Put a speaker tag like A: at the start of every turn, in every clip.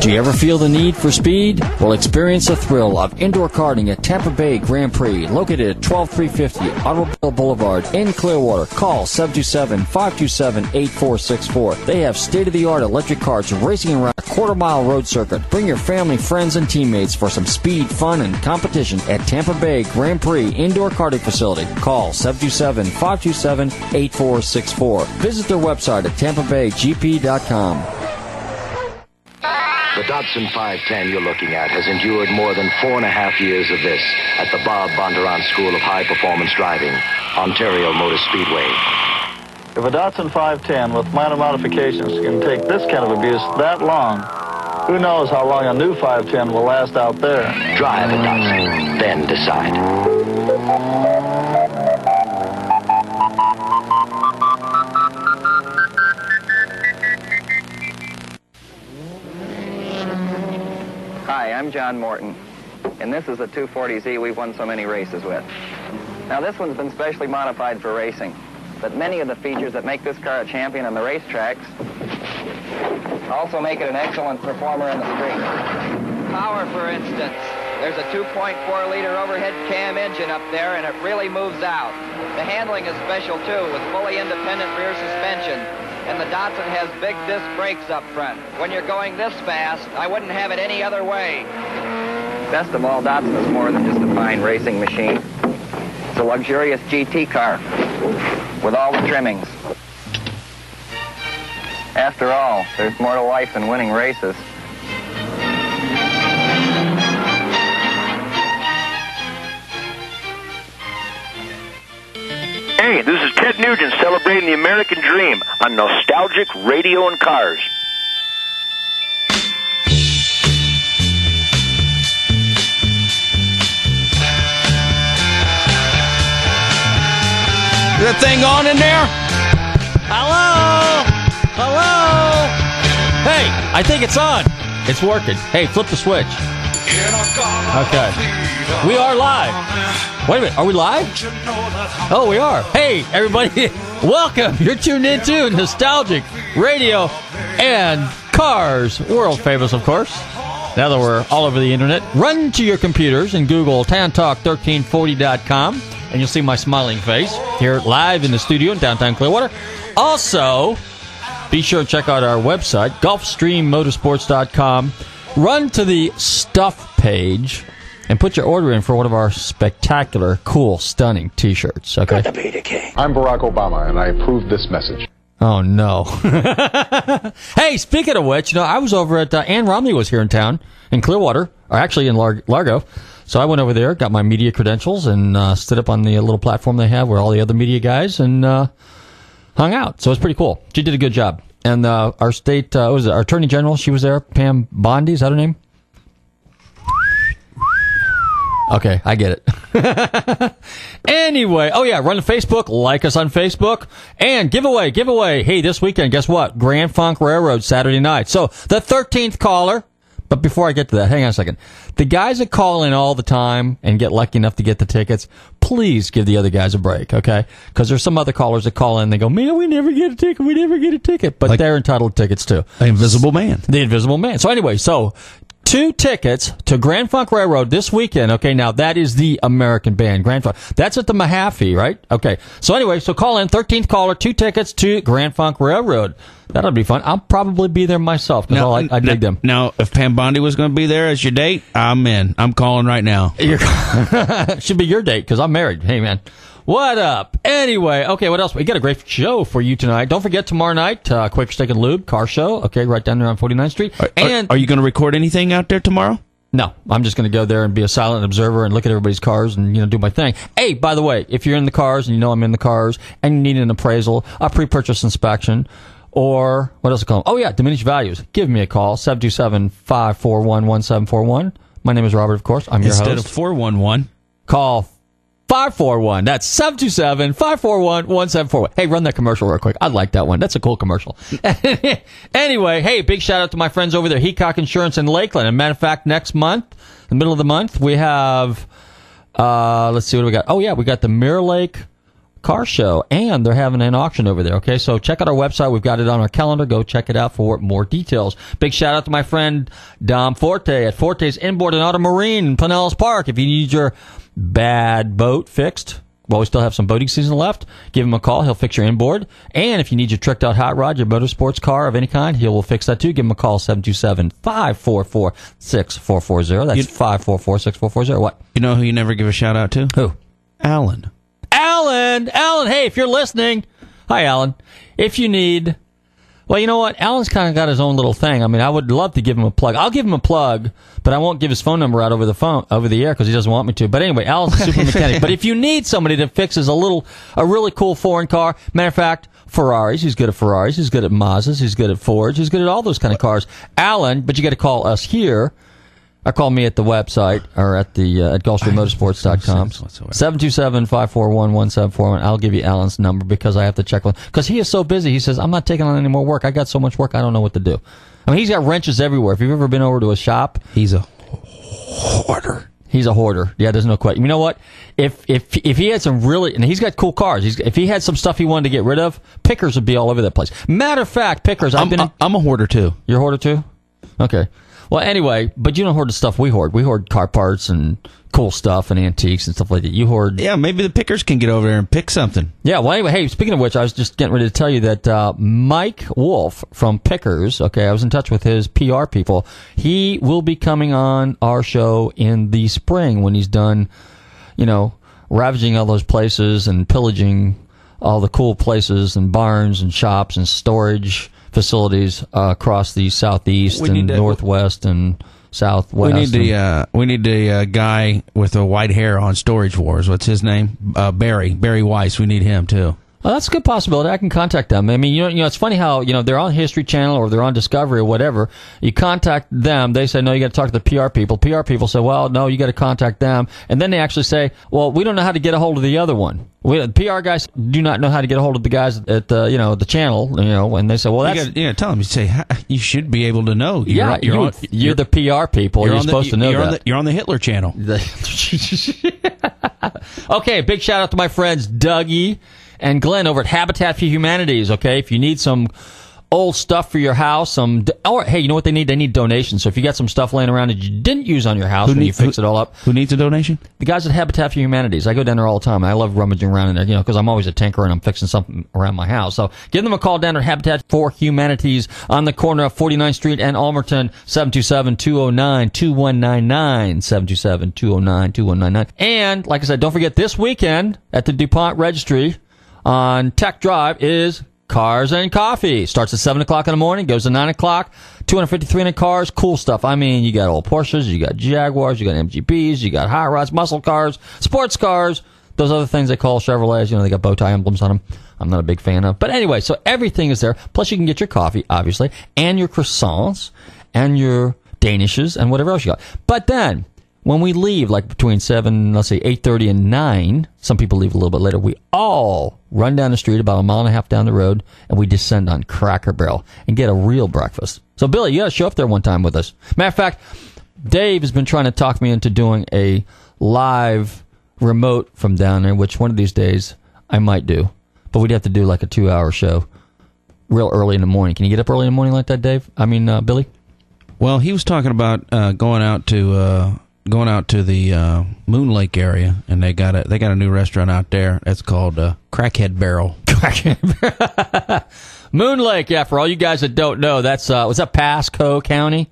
A: Do you ever feel the need for speed? Well, experience the thrill of indoor karting at Tampa Bay Grand Prix, located at 12350 Automobile Boulevard in Clearwater. Call 727-527-8464. They have state-of-the-art electric carts racing around a quarter-mile road circuit. Bring your family, friends, and teammates for some speed, fun, and competition at Tampa Bay Grand Prix Indoor Karting Facility. Call 727-527-8464. Visit their website at tampabaygp.com.
B: The Datsun 510 you're looking at has endured more than four and a half years of this at the Bob Bondurant School of High Performance Driving, Ontario Motor Speedway.
C: If a Datsun 510 with minor modifications can take this kind of abuse that long, who knows how long a new 510 will last out there?
B: Drive a Datsun, then decide.
D: Hi, I'm John Morton, and this is the 240Z we've won so many races with. Now, this one's been specially modified for racing, but many of the features that make this car a champion on the racetracks also make it an excellent performer in the street. Power, for instance. There's a 2.4-liter overhead cam engine up there, and it really moves out. The handling is special, too, with fully independent rear suspension. And the Datsun has big disc brakes up front. When you're going this fast, I wouldn't have it any other way. Best of all, Datsun is more than just a fine racing machine. It's a luxurious GT car with all the trimmings. After all, there's more to life than winning races.
E: Hey, this is Ted Nugent celebrating the American dream on Nostalgic Radio and Cars.
F: Is that thing on in there? Hello? Hello?
A: Hey, I think it's on. It's working. Hey, flip the switch. Okay. We are live. Wait a minute. Are we live? Oh, we are. Hey, everybody. Welcome. You're tuned into Nostalgic Radio and Cars. World famous, of course. Now that we're all over the internet, run to your computers and Google TanTalk1340.com and you'll see my smiling face here live in the studio in downtown Clearwater. Also, be sure to check out our website, GulfstreamMotorsports.com. Run to the stuff page and put your order in for one of our spectacular, cool, stunning t-shirts. Okay.
G: I'm Barack Obama, and I approve this message.
A: Oh no! hey, speaking of which, you know, I was over at uh, Ann Romney was here in town in Clearwater, or actually in Lar- Largo. So I went over there, got my media credentials, and uh, stood up on the little platform they have where all the other media guys and uh, hung out. So it was pretty cool. She did a good job. And uh, our state, uh, was it, our attorney general, she was there. Pam Bondi, is that her name? Okay, I get it. anyway, oh yeah, run to Facebook, like us on Facebook, and giveaway, giveaway. Hey, this weekend, guess what? Grand Funk Railroad Saturday night. So the 13th caller, but before I get to that, hang on a second. The guys that call in all the time and get lucky enough to get the tickets, please give the other guys a break, okay? Because there's some other callers that call in and they go, man, we never get a ticket, we never get a ticket. But they're entitled to tickets too.
H: The Invisible Man.
A: The Invisible Man. So anyway, so two tickets to Grand Funk Railroad this weekend. Okay, now that is the American band, Grand Funk. That's at the Mahaffey, right? Okay. So anyway, so call in, 13th caller, two tickets to Grand Funk Railroad. That'll be fun. I'll probably be there myself because I, I dig them.
H: Now, if Pam Bondi was going to be there as your date, I'm in. I'm calling right now.
A: Should be your date because I'm married. Hey, man. What up? Anyway, okay, what else? We got a great show for you tonight. Don't forget tomorrow night, uh, Quaker Steak and Lube car show. Okay, right down there on 49th Street. and
H: Are you going to record anything out there tomorrow?
A: no, I'm just going to go there and be a silent observer and look at everybody's cars and you know do my thing. Hey, by the way, if you're in the cars and you know I'm in the cars and you need an appraisal, a pre-purchase inspection, or what else to call them? Oh yeah, diminished values. Give me a call 727-541-1741. My name is Robert, of course. I'm your host.
H: Instead of 411.
A: call 541. That's 727 541 1741. Hey, run that commercial real quick. I like that one. That's a cool commercial. anyway, hey, big shout out to my friends over there, Heacock Insurance in Lakeland. As a matter of fact, next month, the middle of the month, we have, uh, let's see what we got. Oh, yeah, we got the Mirror Lake car show and they're having an auction over there okay so check out our website we've got it on our calendar go check it out for more details big shout out to my friend dom forte at forte's inboard and auto marine in pinellas park if you need your bad boat fixed well, we still have some boating season left. Give him a call. He'll fix your inboard. And if you need your tricked out hot rod, your motorsports car of any kind, he will fix that too. Give him a call, 727-544-6440. That's 544-6440. What?
H: You know who you never give a shout out to?
A: Who?
H: Alan.
A: Alan, Alan, hey, if you're listening, hi, Alan. If you need, well, you know what? Alan's kind of got his own little thing. I mean, I would love to give him a plug. I'll give him a plug, but I won't give his phone number out over the phone, over the air because he doesn't want me to. But anyway, Alan's a super mechanic. But if you need somebody that fixes a little, a really cool foreign car, matter of fact, Ferraris, he's good at Ferraris, he's good at Mazdas, he's good at Fords, he's good at all those kind of cars. Alan, but you got to call us here. Or call me at the website or at the uh, at GulfstreamMotorsports.com.
H: sense whatsoever.
A: 727-541-1741. I'll give you Alan's number because I have to check with because he is so busy. He says, I'm not taking on any more work. I got so much work I don't know what to do. I mean he's got wrenches everywhere. If you've ever been over to a shop,
H: He's a hoarder.
A: He's a hoarder. Yeah, there's no question. You know what? If if if he had some really, and he's got cool cars. He's, if he had some stuff he wanted to get rid of, Pickers would be all over that place. Matter of fact, Pickers. I've
H: I'm,
A: been. in-
H: I'm a hoarder too.
A: you're a hoarder too? Okay. Well, anyway, but you don't hoard the stuff we hoard. We hoard car parts and cool stuff and antiques and stuff like that. You hoard.
H: Yeah, maybe the pickers can get over there and pick something.
A: Yeah, well, anyway, hey, speaking of which, I was just getting ready to tell you that uh, Mike Wolfe from Pickers, okay, I was in touch with his PR people. He will be coming on our show in the spring when he's done, you know, ravaging all those places and pillaging all the cool places and barns and shops and storage facilities uh, across the southeast
H: We
A: and
H: to-
A: northwest and southwest.
H: We need the uh, we need the uh, guy with the white hair on Storage Wars. What's his name? Uh, Barry Barry Weiss. We need him too.
A: Well, that's a good possibility. I can contact them. I mean, you know, you know, it's funny how you know they're on History Channel or they're on Discovery or whatever. You contact them, they say no, you got to talk to the PR people. PR people say, well, no, you got to contact them, and then they actually say, well, we don't know how to get a hold of the other one. We, the PR guys do not know how to get a hold of the guys at the you know the channel, you know, and they say, well,
H: You
A: that's
H: got, yeah, tell them You say you should be able to know. You're,
A: yeah,
H: you're,
A: you,
H: on,
A: you're, the PR people. You're,
H: the-
A: supposed to know
H: you're
A: that.
H: On the, you're on the Hitler channel.
A: okay, big shout out to my friends Dougie and Glenn over at Habitat for Humanities. Okay, if you need some old stuff for your house, some or hey, you know what they need? They need donations. So if you got some stuff laying around that you didn't use on your house when
H: need-
A: you fix
H: who-
A: it all up,
H: Who needs a donation?
A: the guys at Habitat for Humanities. I go down there all the time. I love rummaging around in there, you know, because I'm always a tinker and I'm fixing something around my house. So give them a call down at Habitat for Humanities on the corner of 49th Street and Ulmerton, 727-209-2199, 727-209-2199. And like I said, don't forget this weekend at the DuPont Registry on Tech Drive is Cars and Coffee. Starts at 7 o'clock in the morning, goes to 9 o'clock. 250, 300 cars, cool stuff. I mean, you got old Porsches, you got Jaguars, you got MGBs, you got hot rods, muscle cars, sports cars, those other things they call Chevrolets. You know, they got bow tie emblems on them. I'm not a big fan of. But anyway, so everything is there. Plus, you can get your coffee, obviously, and your croissants, and your Danishes, and whatever else you got. But then, when we leave, like between seven, let's say eight thirty and nine, some people leave a little bit later. We all run down the street about a mile and a half down the road, and we descend on Cracker Barrel and get a real breakfast. So, Billy, you got to show up there one time with us. Matter of fact, Dave has been trying to talk me into doing a live remote from down there, which one of these days I might do. But we'd have to do like a two-hour show, real early in the morning. Can you get up early in the morning like that, Dave? I mean, uh, Billy.
H: Well, he was talking about uh, going out to uh, going out to the uh, Moon Lake area, and they got a they got a new restaurant out there. It's called uh, Crackhead Barrel.
A: Moon Lake, yeah. For all you guys that don't know, that's uh, was that Pasco County?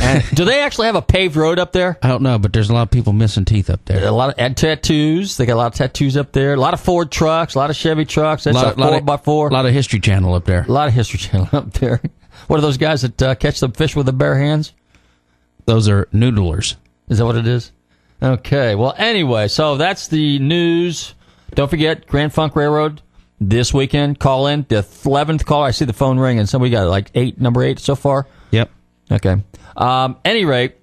A: And do they actually have a paved road up there?
H: I don't know, but there's a lot of people missing teeth up there.
A: A lot of and tattoos. They got a lot of tattoos up there. A lot of Ford trucks. A lot of Chevy trucks. That's
H: lot,
A: a
H: lot
A: four
H: of,
A: by four.
H: A lot of History Channel up there.
A: A lot of History Channel up there. What are those guys that uh, catch the fish with their bare hands?
H: Those are noodlers.
A: Is that what it is? Okay. Well, anyway, so that's the news. Don't forget Grand Funk Railroad this weekend. Call in the eleventh call. I see the phone ring, and somebody got like eight, number eight so far.
H: Yep.
A: Okay. Um, any rate,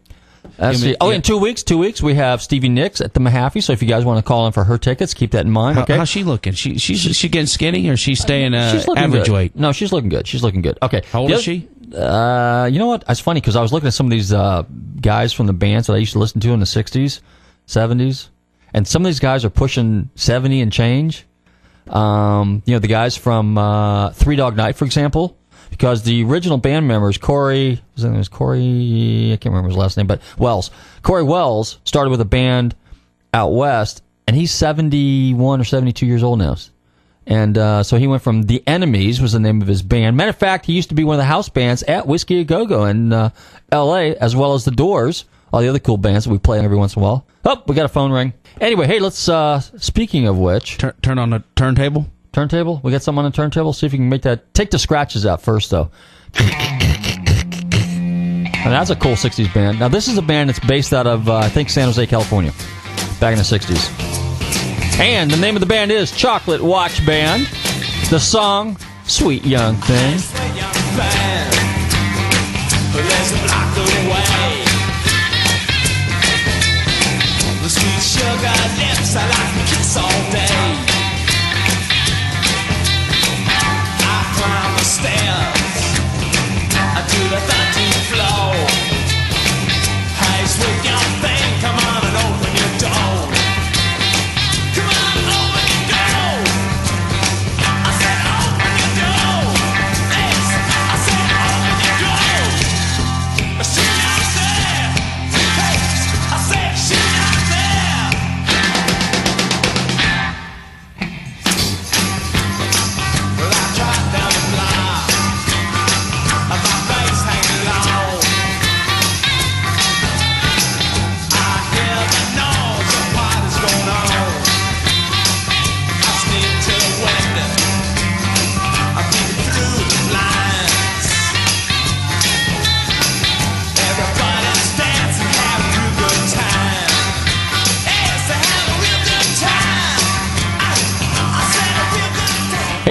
A: let's see. Oh, in two weeks, two weeks we have Stevie Nicks at the Mahaffey. So if you guys want to call in for her tickets, keep that in mind.
H: How,
A: Okay.
H: How's she looking? She she's she getting skinny or she's staying uh,
A: She's
H: average
A: good.
H: weight?
A: No, she's looking good. She's looking good. Okay.
H: How old
A: The
H: is
A: other-
H: she?
A: Uh, you know what? It's funny because I was looking at some of these uh, guys from the bands that I used to listen to in the '60s, '70s, and some of these guys are pushing 70 and change. Um, you know, the guys from uh, Three Dog Night, for example, because the original band members, Cory, his name was Cory, I can't remember his last name, but Wells, Cory Wells started with a band out west, and he's 71 or 72 years old now. And uh, so he went from The Enemies was the name of his band. Matter of fact, he used to be one of the house bands at Whisky A Go Go in uh, L.A. as well as the Doors, all the other cool bands that we play every once in a while. Oh, we got a phone ring. Anyway, hey, let's. Uh, speaking of which,
H: Turn, turn on the turntable.
A: turntable. We got something on the turntable. See if you can make that. Take the scratches out first, though. And that's a cool '60s band. Now, this is a band that's based out of uh, I think San Jose, California, back in the '60s. And the name of the band is Chocolate Watch Band. The song, Sweet Young Thing.
F: I climb the stairs the 13th floor.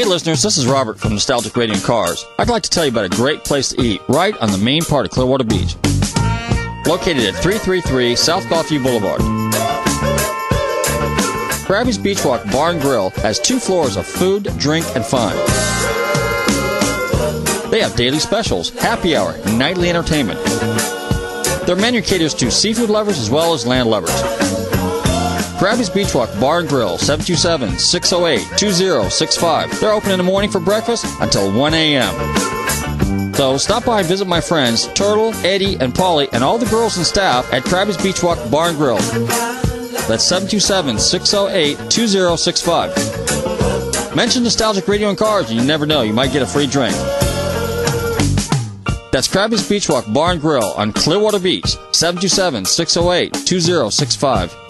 A: Hey listeners, this is Robert from Nostalgic Radio and Cars. I'd like to tell you about a great place to eat right on the main part of Clearwater Beach. Located at 333 South Gulfview Boulevard. Krabby's Beachwalk Bar and Grill has two floors of food, drink, and fun. They have daily specials, happy hour, and nightly entertainment. Their menu caters to seafood lovers as well as land lovers. Krabby's Beach Walk Bar and Grill, 727-608-2065. They're open in the morning for breakfast until 1 a.m. So stop by and visit my friends Turtle, Eddie, and Polly, and all the girls and staff at Krabby's Beach Walk Bar and Grill. That's 727-608-2065. Mention Nostalgic Radio and Cars, and you never know, you might get a free drink. That's Krabby's Beach Walk Bar and Grill on Clearwater Beach, 727-608-2065. Hey,
I: Hey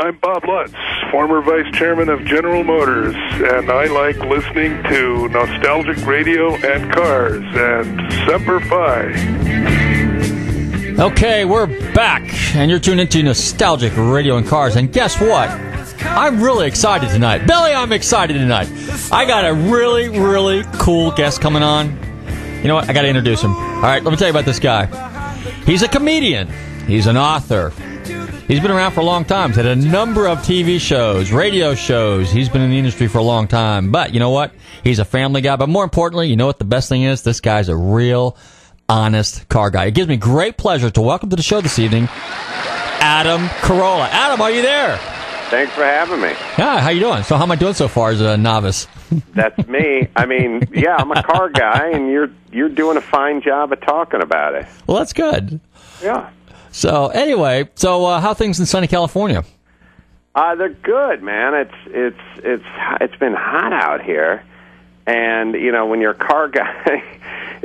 J: I'm Bob Lutz, former vice chairman of General Motors, and I like listening to Nostalgic Radio and Cars and Semper Fi.
A: Okay, we're back, and you're tuned into Nostalgic Radio and Cars. And guess what? I'm really excited tonight. Billy, I'm excited tonight. I got a really, really cool guest coming on. You know what? I got to introduce him. All right, let me tell you about this guy. He's a comedian, he's an author. He's been around for a long time. He's had a number of TV shows, radio shows. He's been in the industry for a long time. But you know what? He's a family guy. But more importantly, you know what the best thing is? This guy's a real honest car guy. It gives me great pleasure to welcome to the show this evening Adam Carolla. Adam, are you there?
K: Thanks for having me.
A: Yeah, how you doing? So how am I doing so far as a novice?
K: That's me. I mean, yeah, I'm a car guy, and you're you're doing a fine job of talking about it.
A: Well, that's good.
K: Yeah.
A: So anyway, so uh, how things in sunny California?
K: Uh, they're good, man. It's it's it's it's been hot out here, and you know when you're a car guy,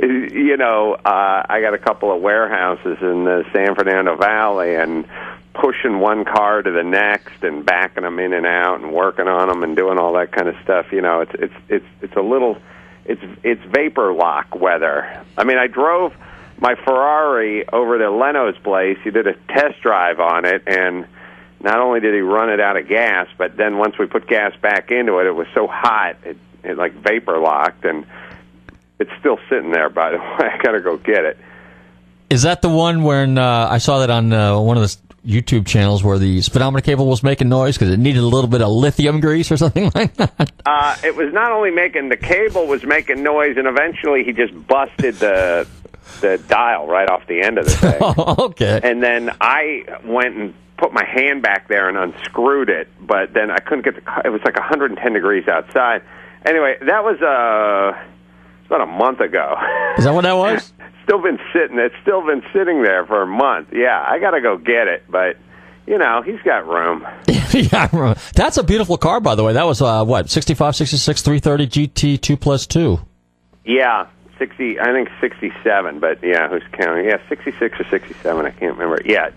K: you know uh, I got a couple of warehouses in the San Fernando Valley, and pushing one car to the next and backing them in and out and working on them and doing all that kind of stuff. You know, it's it's it's it's a little it's it's vapor lock weather. I mean, I drove my Ferrari over to Leno's place. He did a test drive on it, and not only did he run it out of gas, but then once we put gas back into it, it was so hot it it like vapor locked, and it's still sitting there. By the way, I gotta go get it.
A: Is that the one when uh, I saw that on uh, one of the YouTube channels where the speedometer cable was making noise because it needed a little bit of lithium grease or something like that?
K: Uh, it was not only making the cable was making noise, and eventually he just busted the the dial right off the end of the thing.
A: okay.
K: And then I went and put my hand back there and unscrewed it, but then I couldn't get the. It was like 110 degrees outside. Anyway, that was uh about a month ago.
A: Is that what that was?
K: still been sitting. It's still been sitting there for a month. Yeah, I got to go get it, but you know he's got room.
A: yeah, that's a beautiful car, by the way. That was uh, what 65, 66, 330 GT two plus two.
K: Yeah, 60. I think 67, but yeah, who's counting? Yeah, 66 or 67. I can't remember. Yeah,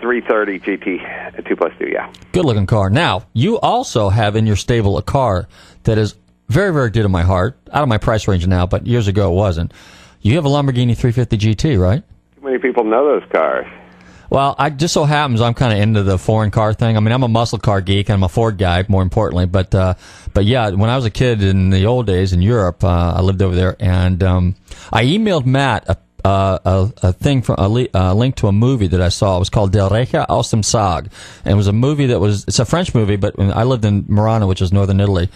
K: 330 GT two plus two. Yeah.
A: Good looking car. Now, you also have in your stable a car that is very, very dear to my heart. Out of my price range now, but years ago it wasn't. You have a Lamborghini 350 GT, right?
K: Too many people know those cars.
A: Well, I just so happens I'm kind of into the foreign car thing. I mean, I'm a muscle car geek. And I'm a Ford guy, more importantly. But uh, but yeah, when I was a kid in the old days in Europe, uh, I lived over there, and um, I emailed Matt a, uh, a, a thing from a, li- a link to a movie that I saw. It was called Del Recha aus dem Sag, and it was a movie that was it's a French movie, but I lived in Murano, which is northern Italy.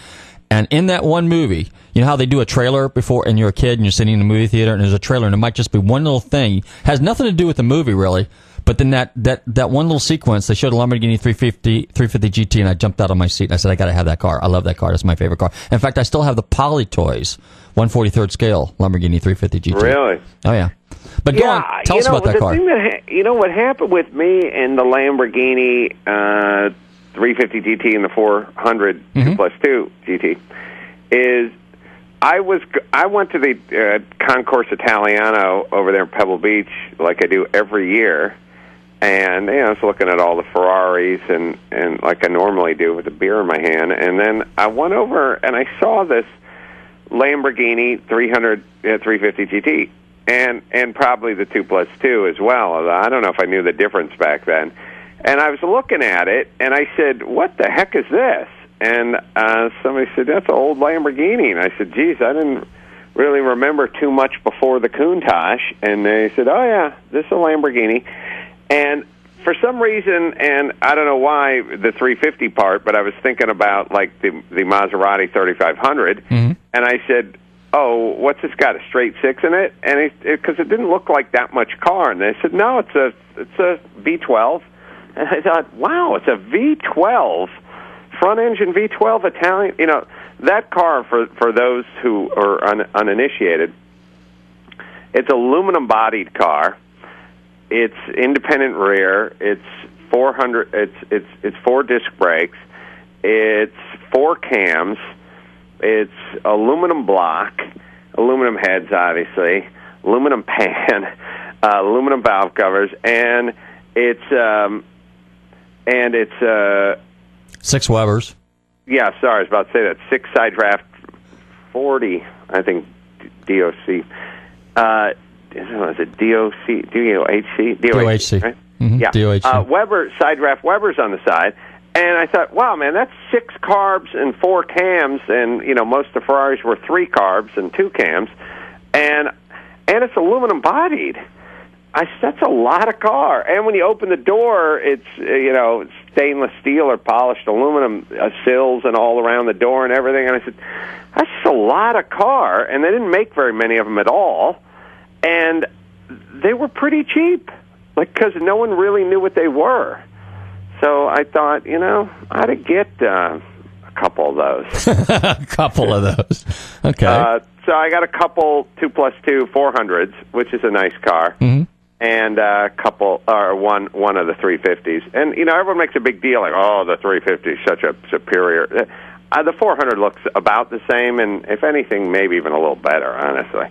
A: And in that one movie, you know how they do a trailer before, and you're a kid and you're sitting in the movie theater, and there's a trailer, and it might just be one little thing, has nothing to do with the movie really. But then that, that, that one little sequence, they showed a Lamborghini 350, 350 GT, and I jumped out of my seat and I said, I got to have that car. I love that car. That's my favorite car. In fact, I still have the Politoys 143rd scale Lamborghini 350 GT.
K: Really?
A: Oh yeah. But go
K: yeah,
A: on, tell us
K: know,
A: about that car.
K: That ha- you know what happened with me and the Lamborghini uh, 350 GT and the 400
A: Mm-hmm.
K: 2 plus 2 GT is I was I went to the uh, Concorso Italiano over there in Pebble Beach like I do every year, and you know, I was looking at all the Ferraris and and like I normally do with a beer in my hand, and then I went over and I saw this Lamborghini 300 uh, 350 GT, and and probably the two plus two as well. I don't know if I knew the difference back then. And I was looking at it, and I said, "What the heck is this?" And uh, somebody said, "That's an old Lamborghini." And I said, "Geez, I didn't really remember too much before the Countach." And they said, "Oh yeah, this is a Lamborghini." And for some reason, and I don't know why the 350 part, but I was thinking about like the the Maserati 3500, mm-hmm. and I said, "Oh, what's this got? A straight six in it?" And it because it, didn't look like that much car, and they said, "No, it's a it's a V12." And I thought, "Wow, it's a V12." front engine V12 Italian. You know that car for for those who are un, uninitiated. It's a aluminum bodied car. It's independent rear. It's 400. It's it's it's four disc brakes. It's four cams. It's aluminum block, aluminum heads, obviously, aluminum pan, uh, aluminum valve covers, and it's um, and it's uh,
I: Six Webers.
K: yeah, sorry, I was about to say that. Six side draft, 40, I think, DOC. Uh, is it DOC, DOHC?
I: DOHC.
K: Right?
I: Mhm,
K: Yeah.
I: DOHC.
K: Uh, Weber, side draft Weber's on the side. And I thought, wow, man, that's six carbs and four cams. And, you know, most of the Ferraris were three carbs and two cams. And, and it's aluminum bodied. I said, that's a lot of car. And when you open the door, it's uh, you know stainless steel or polished aluminum uh, sills and all around the door and everything. And I said, that's just a lot of car. And they didn't make very many of them at all. And they were pretty cheap, like because no one really knew what they were. So I thought, you know, I ought to get uh, a couple of those.
I: a couple of those. Okay.
K: Uh, so I got a couple two plus two four hundreds, which is a nice car,
I: Mhm.
K: and a couple or one one of the three fifties. And you know, everyone makes a big deal like, oh, the three fifty is such a superior. Uh, the four hundred looks about the same, and if anything, maybe even a little better, honestly.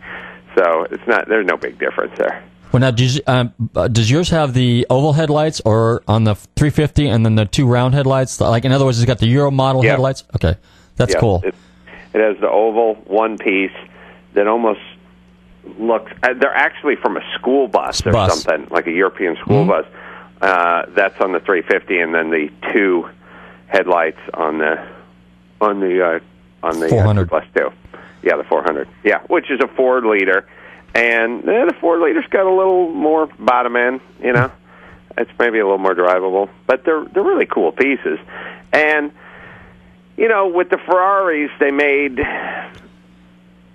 K: So it's not. There's no big difference there.
I: Well, now does um, uh, does yours have the oval headlights, or on the 350, and then the two round headlights? Like in other words, it's got the Euro model
K: Yeah.
I: headlights. Okay, that's
K: Yeah,
I: cool.
K: It, it has the oval one piece that almost looks. Uh, they're actually from a school bus or
I: Bus.
K: something, like a European school bus. Uh, that's on the 350, and then the two headlights on the on the uh, on the uh,
I: 400.
K: 2 plus two. Yeah, the 400. Yeah, which is a four liter, and eh, the four liter's got a little more bottom end. You know, it's maybe a little more drivable, but they're they're really cool pieces, and you know, with the Ferraris, they made.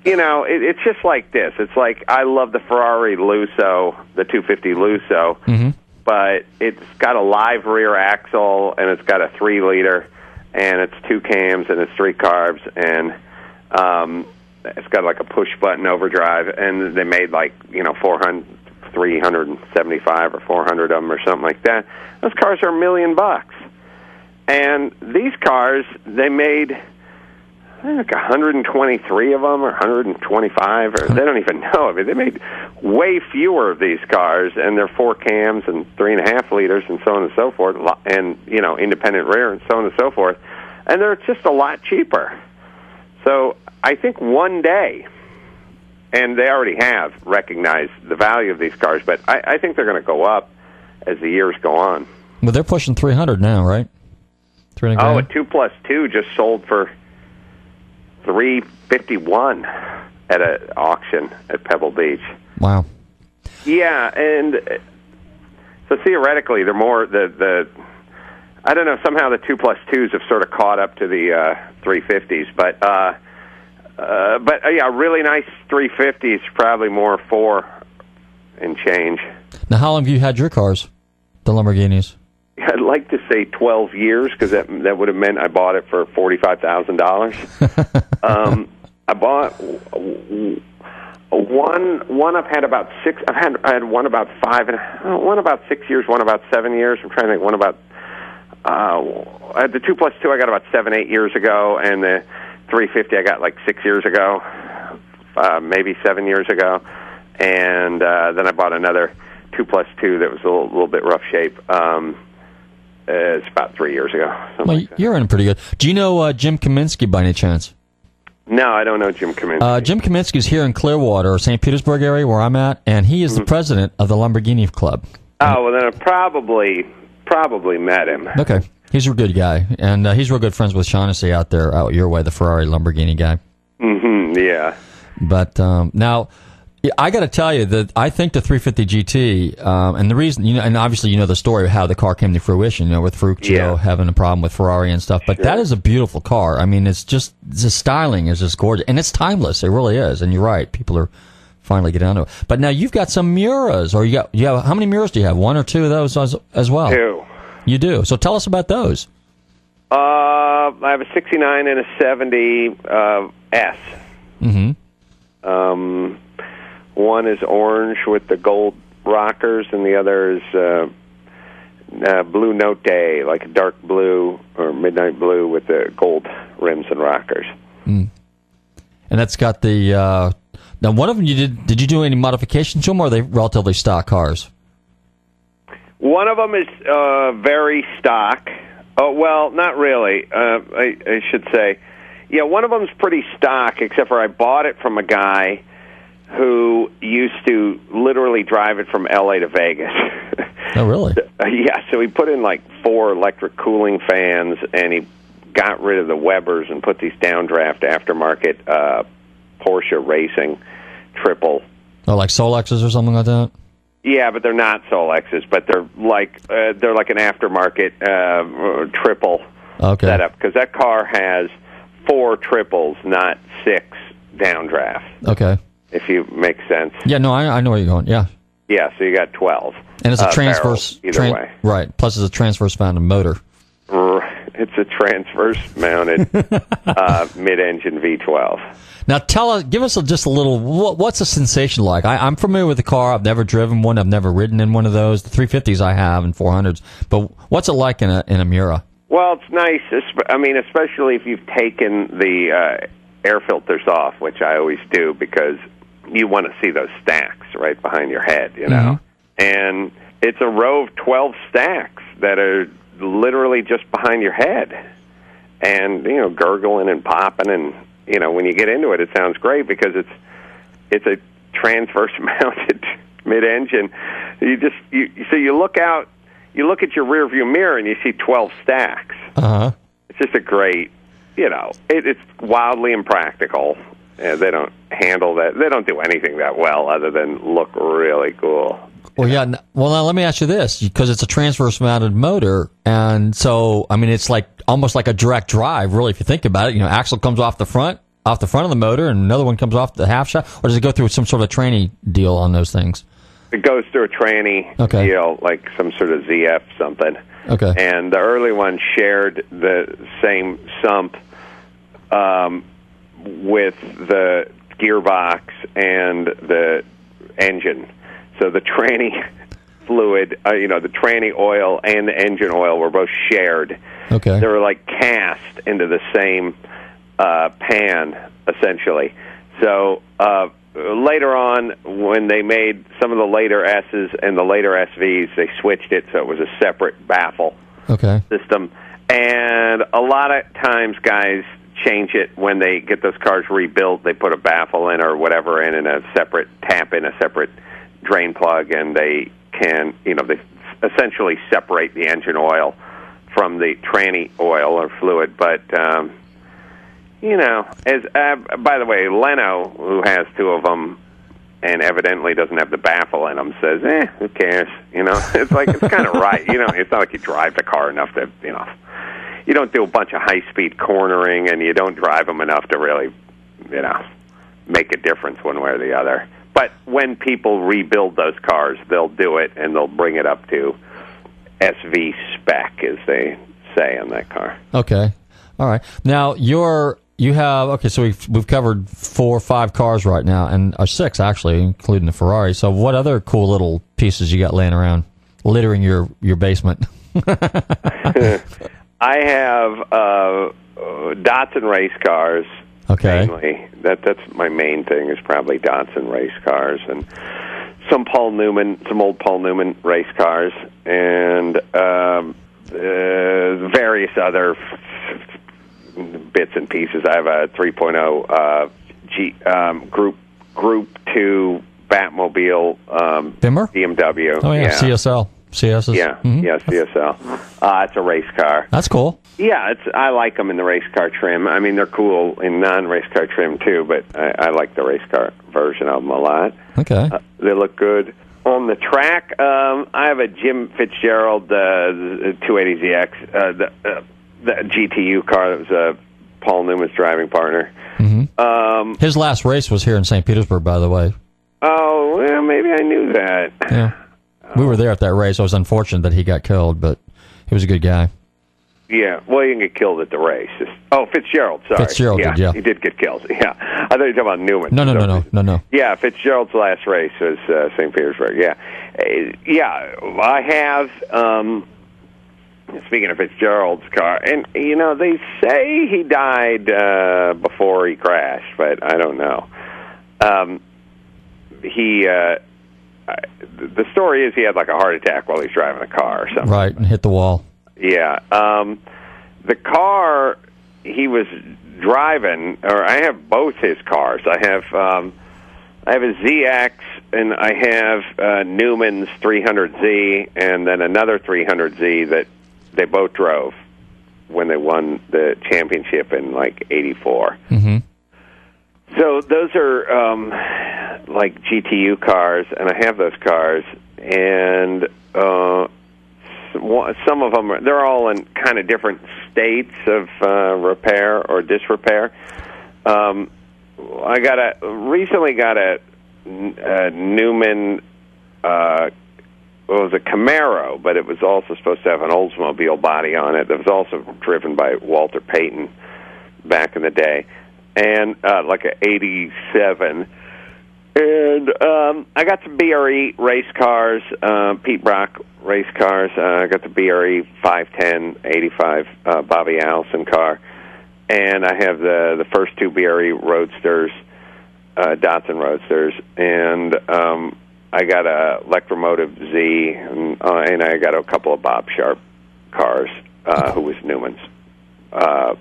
K: You know, it, it's just like this. It's like I love the Ferrari Lusso, the 250 Lusso,
I: Mm-hmm.
K: but it's got a live rear axle and it's got a three liter, and it's two cams and it's three carbs and um, it's got like a push button overdrive, and they made like you know 400, 375 or 400 of them or something like that. Those cars are a million bucks. And these cars, they made I think like 123 of them or 125, or they don't even know. I mean, they made way fewer of these cars, and they're four cams and three and a half liters and so on and so forth, and you know, independent rear and so on and so forth, and they're just a lot cheaper. So I think one day, and they already have recognized the value of these cars, but I, I think they're going to go up as the years go on.
I: Well, they're pushing 300 now, right? 300
K: Oh,
I: grand?
K: a two plus two just sold for three fifty one at an auction at Pebble Beach.
I: Wow.
K: Yeah, and uh, so theoretically, they're more the the. I don't know. Somehow the two plus twos have sort of caught up to the uh, three fifties, but uh, uh, but uh, yeah, really nice three fifties. Probably more four and change.
I: Now, how long have you had your cars, the Lamborghinis?
K: I'd like to say twelve years because that that would have meant I bought it for forty five thousand dollars. um, I bought one. One I've had about six. I've had I had one about five and uh, one about six years. One about seven years. I'm trying to think. One about uh, I had the two plus two I got about seven eight years ago, and the three fifty I got like six years ago. uh, maybe seven years ago, and uh, then I bought another two plus two that was a little, little bit rough shape. Um, uh, it's about three years ago.
A: Well, you're in pretty good. Do you know uh, Jim Kaminsky by any chance?
K: No, I don't know Jim Kaminsky.
A: Uh, Jim Kaminsky is here in Clearwater, St. Petersburg area, where I'm at, and he is
K: Mm-hmm.
A: the president of the Lamborghini Club.
K: oh well, then probably probably met him.
A: Okay, he's a good guy, and uh, he's real good friends with Shaughnessy out there, out your way, the Ferrari Lamborghini guy.
K: Mm-hmm, yeah.
A: But um, now, I got to tell you that I think the 350 GT, um, and the reason, you know, and obviously you know the story of how the car came to fruition, you know, with Ferruccio
K: Yeah.
A: having a problem with Ferrari and stuff. But that is a beautiful car. I mean, it's just the styling is just gorgeous, and it's timeless. It really is. And you're right, people are finally getting onto it. But now you've got some Miuras, or you got, you have how many Miuras do you have? One or two of those as, as well?
K: Two.
A: You do. So tell us about those.
K: Uh, I have a '69 and a '70 uh, S.
A: Mm-hmm.
K: Um, one is orange with the gold rockers, and the other is uh, uh, blue note day, like a dark blue or midnight blue with the gold rims and rockers.
A: Mm. And that's got the uh, now. One of them you did. Did you do any modifications to them, or are they relatively stock cars?
K: One of them is uh, very stock. Oh well, not really. Uh, I, I should say, yeah, one of them's pretty stock. Except for I bought it from a guy who used to literally drive it from L.A. to Vegas.
A: Oh, really?
K: Yeah, so he put in like four electric cooling fans, and he got rid of the Webers and put these downdraft aftermarket uh, Porsche racing triple.
A: Oh, like Solexes or something like that.
K: Yeah, but they're not Solexes, but they're like uh, they're like an aftermarket uh, triple
A: Okay.
K: setup because that car has four triples, not six downdraft.
A: Okay.
K: If you make sense.
A: Yeah. No, I, I know where you're going. Yeah.
K: Yeah, so you got twelve.
A: And it's a
K: uh,
A: transverse.
K: barrels either
A: tran-
K: way.
A: Right. Plus, it's a transverse mounted motor.
K: R- It's a transverse mounted uh, mid-engine V12.
A: Now, tell us, give us a, just a little. What, what's the sensation like? I, I'm familiar with the car. I've never driven one. I've never ridden in one of those. The 350s I have and 400s. But what's it like in a in a Miura?
K: Well, it's nice. I mean, especially if you've taken the uh, air filters off, which I always do because you want to see those stacks right behind your head, you know. And it's a row of twelve stacks that are literally just behind your head, and you know, gurgling and popping, and you know, when you get into it, it sounds great because it's it's a transverse mounted mid-engine. You just you so you look out, you look at your rear view mirror, and you see twelve stacks.
A: Uh huh.
K: It's just a great, you know, it, it's wildly impractical. Uh, they don't handle that. They don't do anything that well other than look really cool.
A: Well, yeah. Well, now let me ask you this, because it's a transverse mounted motor, and so I mean, it's like almost like a direct drive, really, if you think about it. You know, axle comes off the front, off the front of the motor, and another one comes off the half shaft. or does it go through some sort of tranny deal on those things?
K: It goes through a tranny
A: Okay.
K: deal, like some sort of ZF something.
A: Okay.
K: And the early one shared the same sump um, with the gearbox and the engine. So the tranny fluid, uh, you know, the tranny oil and the engine oil were both shared.
A: Okay.
K: They were like cast into the same uh, pan, essentially. So uh, later on, when they made some of the later S's and the later SVs, they switched it so it was a separate baffle
A: Okay.
K: system. And a lot of times, guys change it when they get those cars rebuilt. They put a baffle in or whatever in, and a separate tap in a separate drain plug, and they can, you know, they essentially separate the engine oil from the tranny oil or fluid. But um, you know, as uh, by the way, Leno, who has two of them, and evidently doesn't have the baffle in them, says, "Eh, who cares?" You know, it's like it's kind of right. You know, it's not like you drive the car enough to, you know, you don't do a bunch of high speed cornering, and you don't drive them enough to really, you know, make a difference one way or the other. But when people rebuild those cars, they'll do it and they'll bring it up to SV spec, as they say on that car.
A: Okay. All right. Now you're you have okay. So we've we've covered four or five cars right now, and or six actually, including the Ferrari. So what other cool little pieces you got laying around, littering your your basement?
K: I have uh, uh, Datsun race cars,
L: Okay.
K: Mainly, that that's my main thing is probably Datsun race cars and some Paul Newman, some old Paul Newman race cars, and um, uh, various other bits and pieces. I have a 3.0 uh, G um, group group two Batmobile um,
L: Bimmer?
K: BMW.
L: Oh yeah, CSL. CS is.
K: Yeah,
L: Mhm.
K: yeah, CSL. Uh, it's a race car.
L: That's cool.
K: Yeah, it's I like them in the race car trim. I mean, they're cool in non-race car trim too, but I, I like the race car version of them a lot.
L: Okay.
K: Uh, they look good on the track. Um, I have a Jim Fitzgerald uh, 280ZX, uh, the, uh, the GTU car that was uh, Paul Newman's driving partner.
L: Mm-hmm.
K: Um,
L: His last race was here in St. Petersburg, by the way.
K: oh, well, maybe I knew that.
L: Yeah. We were there at that race. It was unfortunate that he got killed, but he was a good guy.
K: Yeah, well, he didn't get killed at the race. Oh, Fitzgerald, sorry.
L: Fitzgerald
K: yeah,
L: did, yeah.
K: He did get killed, yeah. I thought you were talking about Newman.
L: No, no, no, no, no, no.
K: Yeah, Fitzgerald's last race was uh, St. Petersburg. Yeah, Uh, yeah. I have. Um, speaking of Fitzgerald's car, and you know they say he died uh, before he crashed, but I don't know. Um, he. Uh, I- the story is he had like a heart attack while he was driving a car or something.
L: Right, and hit the wall.
K: Yeah. Um, the car he was driving, or I have both his cars. I have um, I have a ZX, and I have uh, Newman's 300Z, and then another 300Z that they both drove when they won the championship in like '84.
L: Mm-hmm.
K: So those are um, like GTU cars, and I have those cars, and uh, some of them are, they're all in kind of different states of uh, repair or disrepair. Um, I got a recently got a, a Newman. Uh, it was a Camaro, but it was also supposed to have an Oldsmobile body on it. That was also driven by Walter Payton back in the day, and uh, like a '87. And um, I got some BRE race cars, uh, Pete Brock race cars. Uh, I got the BRE 510 85 uh, Bobby Allison car, and I have the the first two BRE Roadsters, uh, Datsun Roadsters, and um, I got a Electramotive Z, and, uh, and I got a couple of Bob Sharp cars, uh, who was Newman's uh,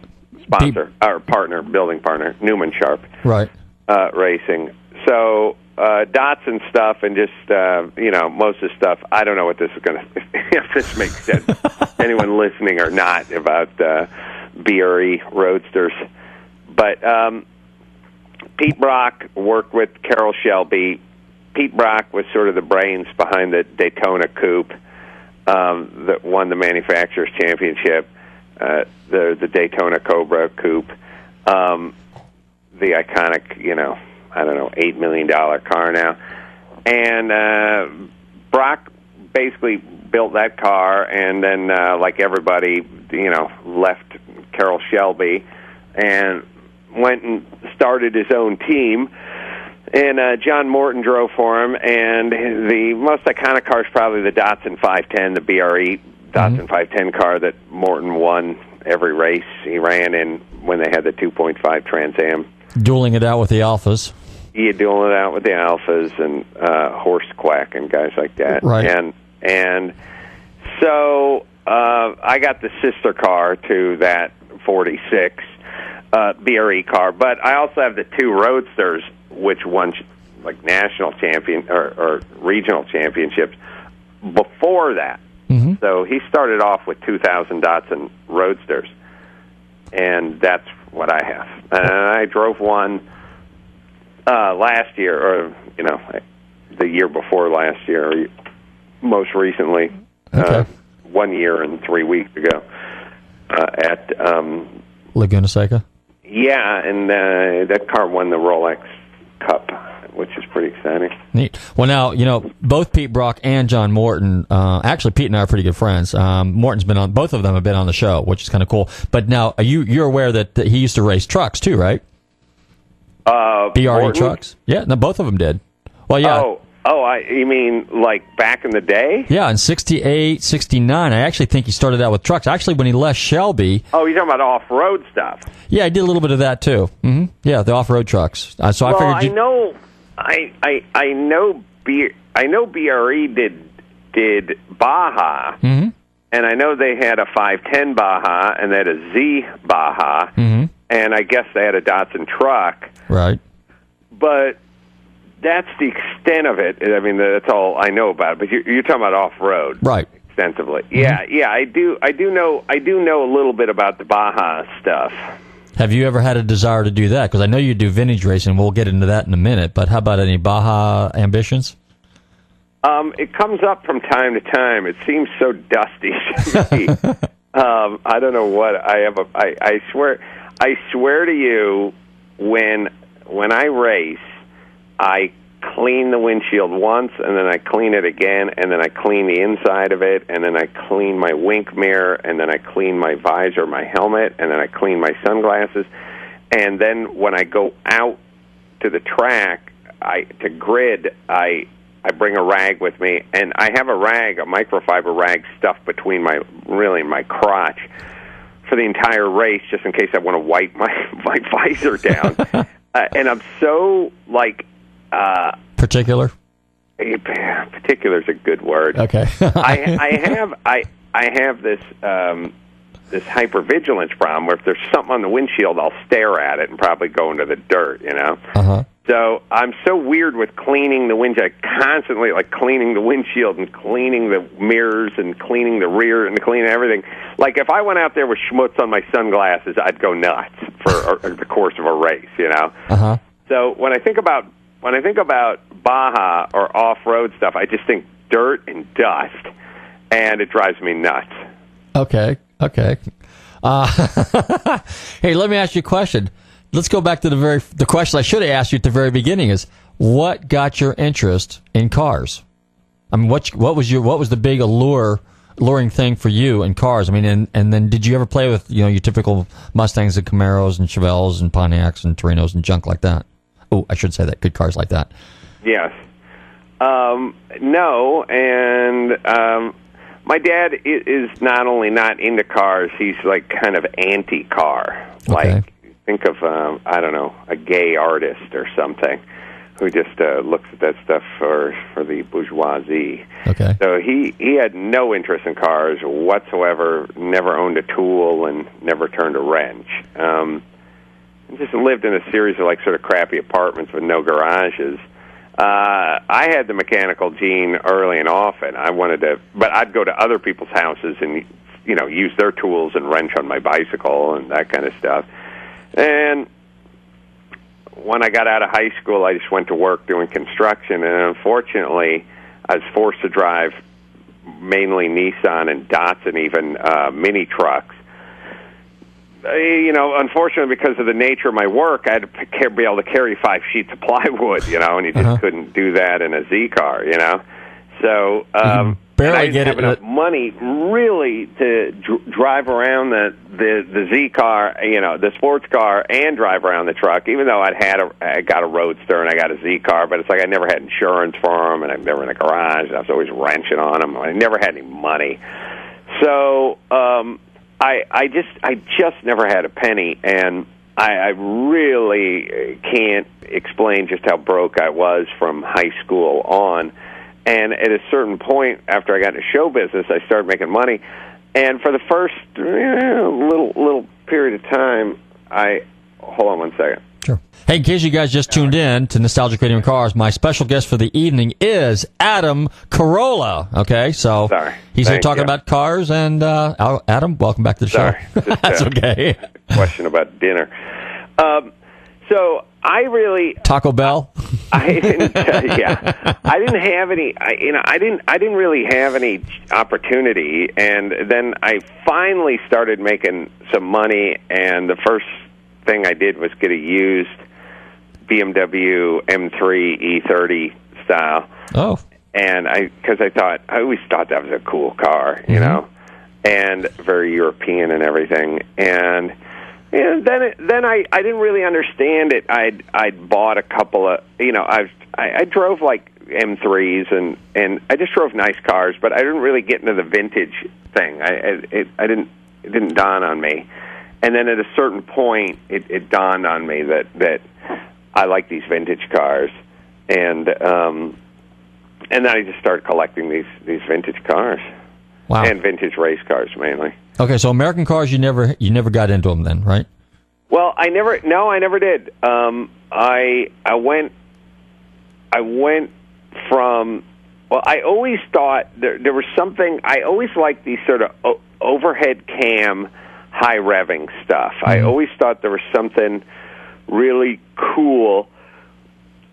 K: sponsor or partner, building partner, Newman Sharp
L: Right.
K: uh, racing. So uh, dots and stuff and just uh, you know most of the stuff. I don't know what this is going to if this makes sense. Anyone listening or not about uh, BRE roadsters, but um, Pete Brock worked with Carroll Shelby. Pete Brock was sort of the brains behind the Daytona Coupe um, that won the manufacturers championship. Uh, the the Daytona Cobra Coupe. Um, the iconic, you know, I don't know, eight million dollar car now. And uh, Brock basically built that car, and then, uh, like everybody, you know, left Carroll Shelby and went and started his own team. And uh, John Morton drove for him, and the most iconic car is probably the Datsun 510, the BRE Datsun 510 car that Morton won every race. He ran in when they had the 2.5 Trans Am.
L: Dueling it out with the Alfas.
K: you doing it out with the Alfas and uh Horst Kwech and guys like that.
L: Right.
K: and and so uh i got the sister car to that 46 uh BRE car. But i also have the two roadsters which won like national champion or, or regional championships before that
L: Mm-hmm.
K: so he started off with 2000 Datsun Roadsters, and that's what I have. And I drove one uh, last year, or you know, the year before last year, or most recently, uh, one year and three weeks ago, uh, at um,
L: Laguna Seca.
K: yeah, and uh, that car won the Rolex Cup, which is pretty exciting.
L: Neat. Well, now you know both Pete Brock and John Morton. Uh, actually, Pete and I are pretty good friends. Um, Morton's been on both of them have been on the show, which is kind of cool. But now are you you're aware that, that he used to race trucks too, right?
K: Uh,
L: BRE
K: Morton?
L: trucks. Yeah, no, both of them did. Well, yeah.
K: Oh, Oh, I you mean like back in the day?
A: Yeah, in 68, 69, I actually think he started out with trucks. Actually, when he left Shelby,
K: Oh, you're talking about off-road stuff.
A: yeah, I did a little bit of that too. hmm Yeah, the off-road trucks. Uh, so
K: well,
A: I figured
K: I
A: you,
K: know, I I I know B I know BRE did did Baja,
A: Mhm.
K: and I know they had a 510 Baja and they had a Z Baja,
A: Mhm.
K: and I guess they had a Datsun truck,
A: right.
K: but that's the extent of it. I mean, that's all I know about it. But you're, you're talking about off-road,
A: Right.
K: Extensively, yeah, yeah. I do, I do know, I do know a little bit about the Baja stuff.
A: Have you ever had a desire to do that? Because I know you do vintage racing. We'll get into that in a minute. But how about any Baja ambitions?
K: Um, it comes up from time to time. It seems so dusty to me. um, I don't know what I have. A, I, I swear, I swear to you, when when I race, I clean the windshield once, and then I clean it again, and then I clean the inside of it, and then I clean my wink mirror, and then I clean my visor, my helmet, and then I clean my sunglasses, and then when I go out to the track, I to grid, I I bring a rag with me, and I have a rag, a microfiber rag, stuffed between my really my crotch for the entire race, just in case I want to wipe my my visor down. uh, and I'm so like uh,
A: Particular?
K: particular is a good word.
A: Okay.
K: I I have I I have this um this hypervigilance problem where if there's something on the windshield, I'll stare at it and probably go into the dirt, you know.
A: Uh huh.
K: So I'm so weird with cleaning the windshield. I constantly like cleaning the windshield and cleaning the mirrors and cleaning the rear and cleaning everything. Like if I went out there with schmutz on my sunglasses, I'd go nuts for the course of a race, you know.
A: Uh huh.
K: So when I think about when I think about Baja or off-road stuff, I just think dirt and dust, and it drives me nuts.
A: Okay. Okay. Uh, hey, let me ask you a question. Let's go back to the very the question I should have asked you at the very beginning is what got your interest in cars? I mean, what what was your what was the big allure luring thing for you in cars? I mean, and and then did you ever play with you know your typical Mustangs and Camaros and Chevelles and Pontiacs and Torinos and junk like that? Oh, I should say that good cars like that.
K: Yes. Um, no, and um, my dad is not only not into cars; he's like kind of anti-car. Like think of um, I don't know a gay artist or something who just uh, looks at that stuff for for the bourgeoisie.
A: Okay.
K: So he he had no interest in cars whatsoever. Never owned a tool and never turned a wrench. Um, just lived in a series of like sort of crappy apartments with no garages. Uh, I had the mechanical gene early and often. I wanted to, but I'd go to other people's houses and you know use their tools and wrench on my bicycle and that kind of stuff. And when I got out of high school, I just went to work doing construction, and unfortunately, I was forced to drive mainly Nissan and Datsun, even uh, mini trucks. Uh, you know, unfortunately, because of the nature of my work, I had to be able to carry five sheets of plywood. You know, and you just
A: Uh-huh.
K: couldn't do that in a Z car. You know, so um,
A: barely
K: I didn't
A: get
K: have
A: it-
K: enough money really to dr- drive around the the the Z car. You know, the sports car and drive around the truck. Even though I'd had a I got a Roadster and I got a Z car, but it's like I never had insurance for them, and I've never in a garage. And I was always wrenching on them. I never had any money. So um, I I just I just never had a penny, and I, I really uh, can't explain just how broke I was from high school on. And at a certain point, after I got into show business, I started making money. And for the first little little period of time, I hold on one second.
A: Hey, in case you guys just tuned in to Nostalgic Radio and Cars, my special guest for the evening is Adam Carolla. Okay, so Sorry. he's here talking
K: you.
A: about cars, and uh, Adam, welcome back to the
K: Sorry,
A: show.
K: just,
A: That's
K: uh,
A: okay.
K: Question about dinner. Um, so I really
A: Taco Bell.
K: I didn't. Uh, yeah, I didn't have any. I, you know, I didn't. I didn't really have any opportunity, and then I finally started making some money. And the first thing I did was get a used BMW M3 E30 style.
A: Oh.
K: And I, because I thought I always thought that was a cool car, you mm-hmm. know, and very European and everything. And And then it, then I I didn't really understand it. I'd I'd bought a couple of you know I've I, I drove like M3s and and I just drove nice cars, but I didn't really get into the vintage thing. I I, it, I didn't it didn't dawn on me. And then at a certain point, it, it dawned on me that that I like these vintage cars, and um, and then I just started collecting these these vintage cars.
L: Wow.
K: And vintage race cars mainly.
L: Okay, so American cars, you never you never got into them then, right?
K: Well, I never. No, I never did. Um, I I went. I went from. Well, I always thought there there was something. I always liked these sort of o- overhead cam, high revving stuff. I mm-hmm. always thought there was something really cool.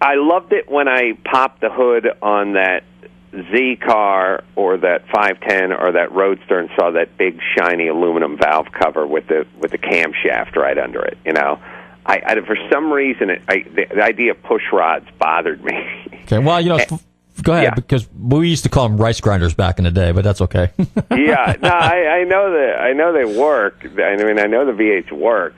K: I loved it when I popped the hood on that Z car or that 510 or that Roadster and saw that big shiny aluminum valve cover with the with the camshaft right under it. You know, I, I for some reason it, I, the, the idea of push rods bothered me.
L: Okay, well, you know, go ahead because we used to call them rice grinders back in the day, but that's okay.
K: yeah, no, I, I know that I know they work. I mean, I know the V8s work.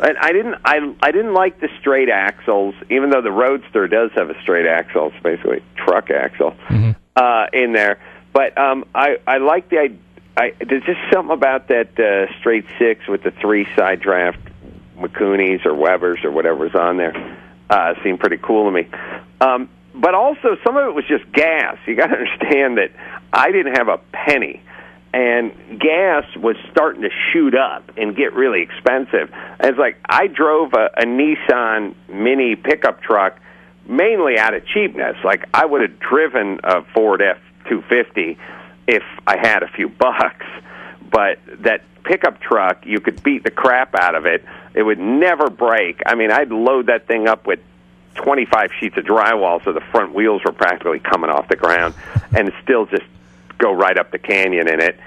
K: And I didn't I I didn't like the straight axles, even though the Roadster does have a straight axle. It's basically a truck axle uh, in there. But um, I I like the I, I there's just something about that uh, straight six with the three side draft Mikunis or Webers or whatever's on there. Uh, seemed pretty cool to me. Um, but also some of it was just gas. You got to understand that I didn't have a penny and gas was starting to shoot up and get really expensive. And it's like I drove a, a Nissan Mini pickup truck mainly out of cheapness. Like I would have driven a Ford F two fifty if I had a few bucks, but that pickup truck you could beat the crap out of it. It would never break. I mean, I'd load that thing up with 25 sheets of drywall so the front wheels were practically coming off the ground and still just go right up the canyon in it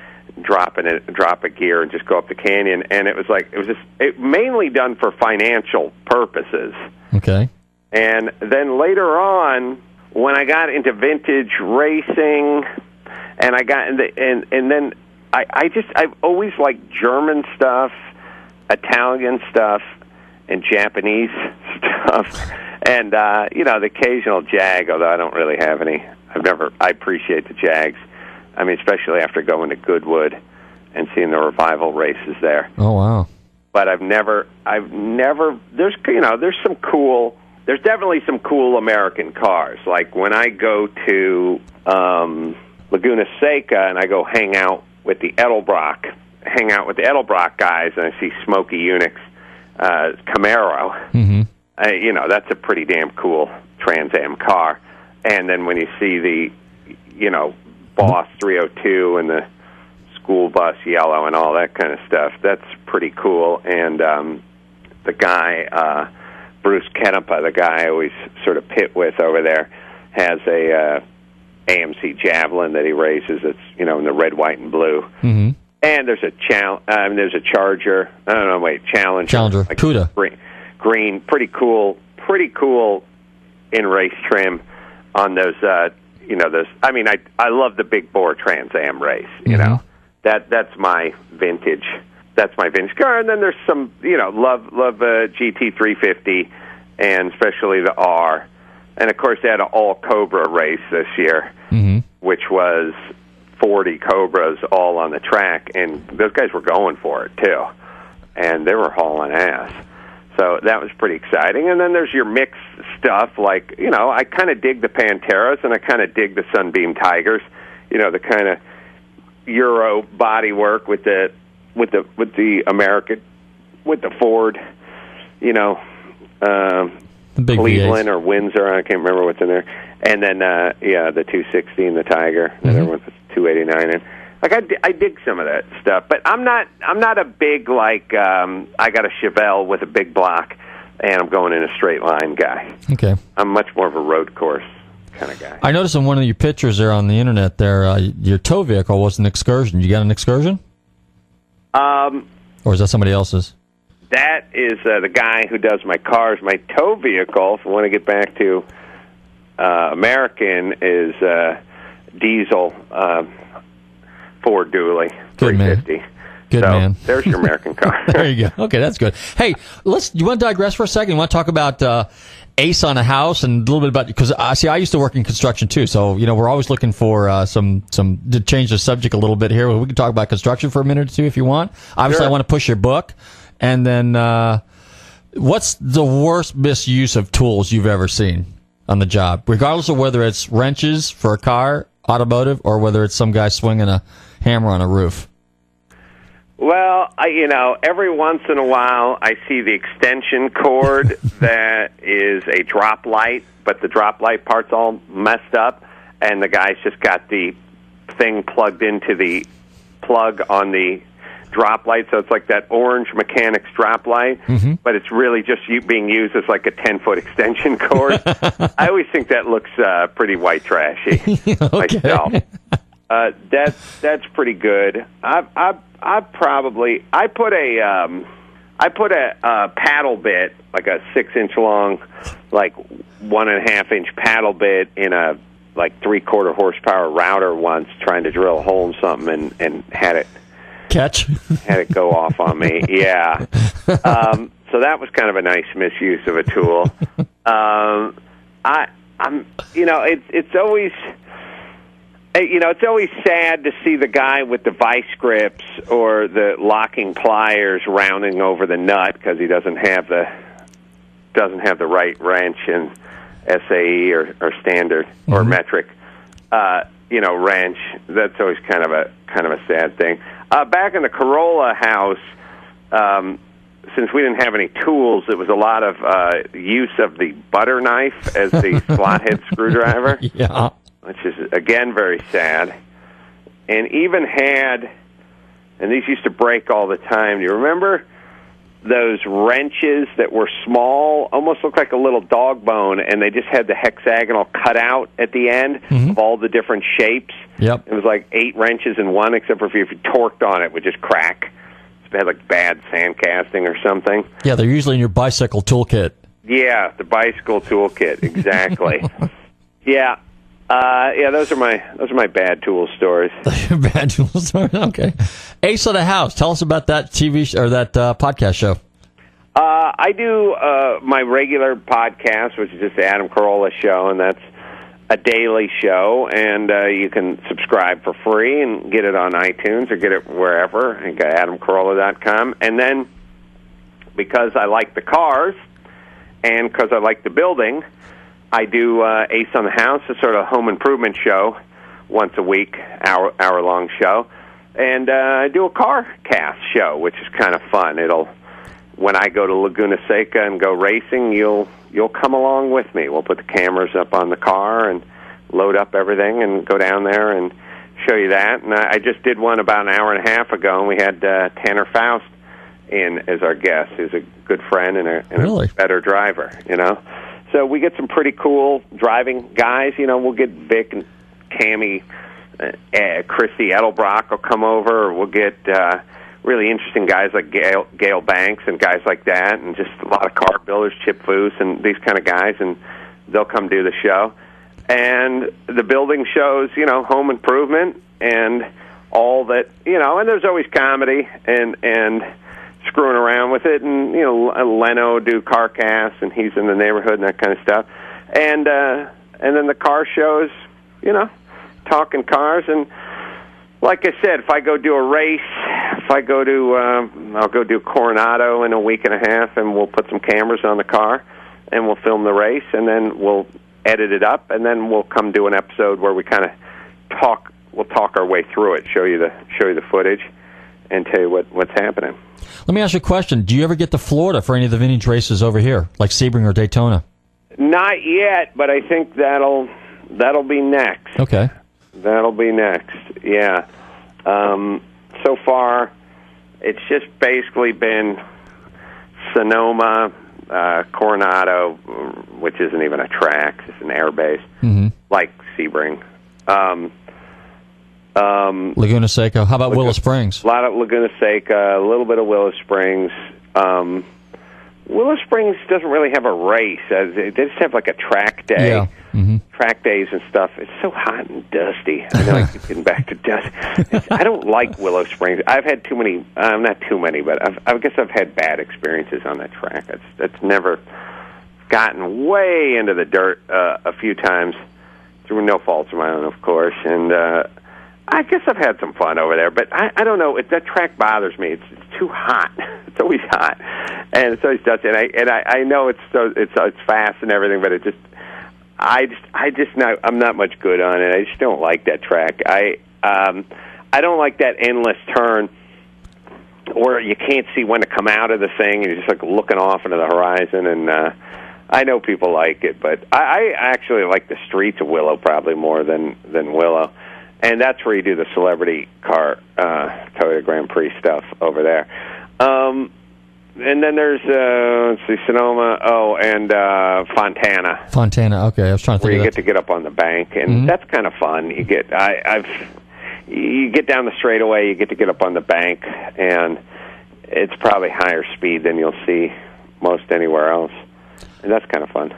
K: drop in it drop a gear and just go up the canyon. And it was like it was just it mainly done for financial purposes.
L: Okay.
K: and then later on when I got into vintage racing and I got into and and then I I just I've always liked German stuff, Italian stuff and Japanese stuff and uh you know the occasional Jag although I don't really have any I've never I appreciate the Jags I mean especially after going to Goodwood and seeing the revival races there
L: Oh wow.
K: but I've never I've never there's you know there's some cool there's definitely some cool American cars like when I go to um Laguna Seca and I go hang out with the Edelbrock hang out with the Edelbrock guys and I see Smokey Yunick's uh Camaro
L: Mm-hmm.
K: Uh, you know that's a pretty damn cool Trans Am car and then when you see the you know Boss 302 and the school bus yellow and all that kind of stuff. That's pretty cool. And um, the guy, uh, Bruce Canepa, the guy I always sort of pit with over there, has a uh, AMC Javelin that he races. It's you know in the red, white, and blue.
L: Mm-hmm.
K: And there's a chal- um, there's a Charger. I don't know, wait, Challenger.
L: Challenger.
K: Like
L: CUDA.
K: Green, pretty cool, pretty cool in race trim on those. uh You know those. I mean, I I love the big bore Trans Am race. You know that that's my vintage. That's my vintage car. And then there's some, you know, love love uh, GT 350 and especially the R. And of course, they had an all Cobra race this year,
L: Mm-hmm.
K: which was 40 Cobras all on the track, and those guys were going for it too, and they were hauling ass. So that was pretty exciting. And then there's your mixed stuff, like you know, I kind of dig the Panteras and I kind of dig the Sunbeam Tigers. You know, the kind of Euro body work with the with the with the American with the Ford. You know, um,
L: The big
K: Cleveland
L: V8s.
K: or Windsor. I can't remember what's in there. And then uh yeah, the 260 and the Tiger. And
L: Mm-hmm.
K: everyone puts 289 in. Like I, I dig some of that stuff, but I'm not I'm not a big like um I got a Chevelle with a big block and I'm going in a straight line guy.
L: Okay.
K: I'm much more of a road course kind of guy.
L: I noticed in one of your pictures there on the internet there, uh, your tow vehicle was an excursion. You got an excursion,
K: Um
L: or is that somebody else's?
K: that is uh, the guy who does my cars. My tow vehicle, if I want to get back to uh, American, is uh, diesel uh, Ford Dually
L: Good man.
K: 350.
L: Good
K: so
L: man.
K: There's your American car.
L: there you go. Okay, that's good. Hey, let's. You want to digress for a second? You want to talk about uh, Ace on a house and a little bit about because I see I used to work in construction too. So you know we're always looking for uh, some some to change the subject a little bit here. We can talk about construction for a minute or two if you want. Obviously,
K: Sure.
L: I want to push your book, and then uh, what's the worst misuse of tools you've ever seen on the job, regardless of whether it's wrenches for a car, automotive, or whether it's some guy swinging a hammer on a roof.
K: Well, I, you know, every once in a while I see the extension cord that is a drop light, but the drop light part's all messed up, and the guy's just got the thing plugged into the plug on the drop light, so it's like that orange mechanics drop light, but it's really just being used as like a 10 foot extension cord. I always think that looks uh, pretty white trashy myself. Uh, that's that's pretty good. I I I probably I put a um, I put a, a paddle bit like a six inch long, like one and a half inch paddle bit in a like three quarter horsepower router once, trying to drill a hole in something and and had it
L: Catch.
K: had it go off on me. Yeah. Um, so that was kind of a nice misuse of a tool. Um, I, I'm, you know, it's it's always, you know, it's always sad to see the guy with the vice grips or the locking pliers rounding over the nut because he doesn't have the doesn't have the right wrench and SAE or, or standard or metric, uh, you know, wrench. That's always kind of a kind of a sad thing. Uh, back in the Carolla house, um, since we didn't have any tools, it was a lot of uh, use of the butter knife as the slot head screwdriver,
L: Yeah.
K: Which is again very sad. And even had, and these used to break all the time. Do you remember? those wrenches that were small, almost looked like a little dog bone, and they just had the hexagonal cutout at the end mm-hmm. of all the different shapes.
L: Yep.
K: It was like eight wrenches in one, except for if you, if you torqued on it, it would just crack. It had like bad sand casting or something.
L: Yeah, they're usually in your bicycle toolkit.
K: Yeah, the bicycle toolkit, exactly. yeah, uh, yeah. Those are my those are my bad tool stories.
L: Bad tools. okay. Ace of the House. Tell us about that TV sh- or that uh, podcast show.
K: Uh, I do uh, my regular podcast, which is just the Adam Carolla show, and that's a daily show, and uh, you can subscribe for free and get it on iTunes or get it wherever. You got AdamCarolla.com, and then because I like the cars and because I like the building, I do uh, Ace on the House, a sort of home improvement show, once a week, hour hour long show, and uh, I do a car cast show, which is kind of fun. It'll when I go to Laguna Seca and go racing, you'll you'll come along with me. We'll put the cameras up on the car and load up everything and go down there and show you that. And I I just did one about an hour and a half ago, and we had uh, Tanner Faust in as our guest, who's a good friend and a, and
L: Really?
K: a better driver. You know, so we get some pretty cool driving guys. You know, we'll get Vic and Camee, uh, uh, Christy Edelbrock will come over, or we'll get. Uh, really interesting guys like Gale, Gale Banks and guys like that, and just a lot of car builders, Chip Foose, and these kind of guys, and they'll come do the show. And the building shows, you know, home improvement and all that, you know, and there's always comedy and and screwing around with it, and you know, Leno do car casts, and he's in the neighborhood and that kind of stuff, and uh, and then the car shows, you know, talking cars and like I said, if I go do a race, if I go to, um, I'll go do Coronado in a week and a half, and we'll put some cameras on the car, and we'll film the race, and then we'll edit it up, and then we'll come do an episode where we kind of talk. We'll talk our way through it, show you the show you the footage, and tell you what what's happening.
L: Let me ask you a question. Do you ever get to Florida for any of the vintage races over here, like Sebring or Daytona?
K: Not yet, but I think that'll that'll be next.
L: Okay.
K: That'll be next. Yeah. Um, so far, it's just basically been Sonoma, uh, Coronado, which isn't even a track; it's an air base,
L: Mm-hmm.
K: like Sebring. Um, um,
L: Laguna Seca. How about Willow Springs?
K: a lot of Laguna Seca, a little bit of Willow Springs. Um, Willow Springs doesn't really have a race. Uh, They just have like a track day.
L: Yeah. hmm
K: track days and stuff. It's so hot and dusty. I know I keep getting back to dust. It's, I don't like Willow Springs. I've had too many. Um, not too many, but I've, I guess I've had bad experiences on that track. It's it's never gotten way into the dirt uh, a few times through no faults of my own, of course. And uh, I guess I've had some fun over there, but I, I don't know. It, that track bothers me. It's, it's too hot. It's always hot, and it's always dusty. And I and I, I know it's so it's it's fast and everything, but it just I just I just not I'm not much good on it. I just don't like that track. I um I don't like that endless turn where you can't see when to come out of the thing and you're just like looking off into the horizon and uh I know people like it, but I, I actually like the streets of Willow probably more than than Willow. And that's where you do the celebrity car uh Toyota Grand Prix stuff over there. Um and then there's uh let's see Sonoma, oh and uh Fontana
L: Fontana. Okay, I was trying to Think
K: where
L: you
K: get to get up on the bank, and
L: Mhm.
K: that's kind of fun. You get I, I've you get down the straightaway, you get to get up on the bank, and it's probably higher speed than you'll see most anywhere else, and that's kind of fun.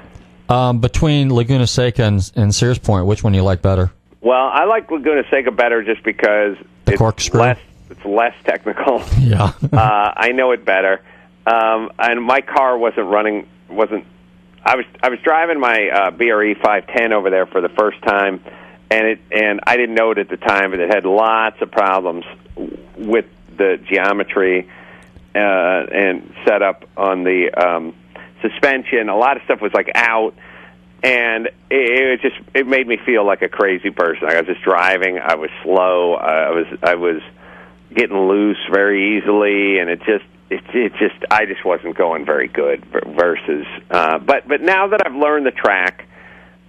L: Um, between Laguna Seca and, and Sears Point, which one do you like better?
K: Well, I like Laguna Seca better just because
L: The
K: it's
L: corkscrew?
K: less it's less technical.
L: Yeah.
K: uh, I know it better. Um, and my car wasn't running. wasn't I was I was driving my uh, BRE 510 over there for the first time, and it and I didn't know it at the time, but it had lots of problems with the geometry uh, and setup on the um, suspension. A lot of stuff was like out, and it, it just it made me feel like a crazy person. I was just driving. I was slow. I was I was getting loose very easily, and it just it it just I just wasn't going very good ver- versus. Uh, but but now that I've learned the track,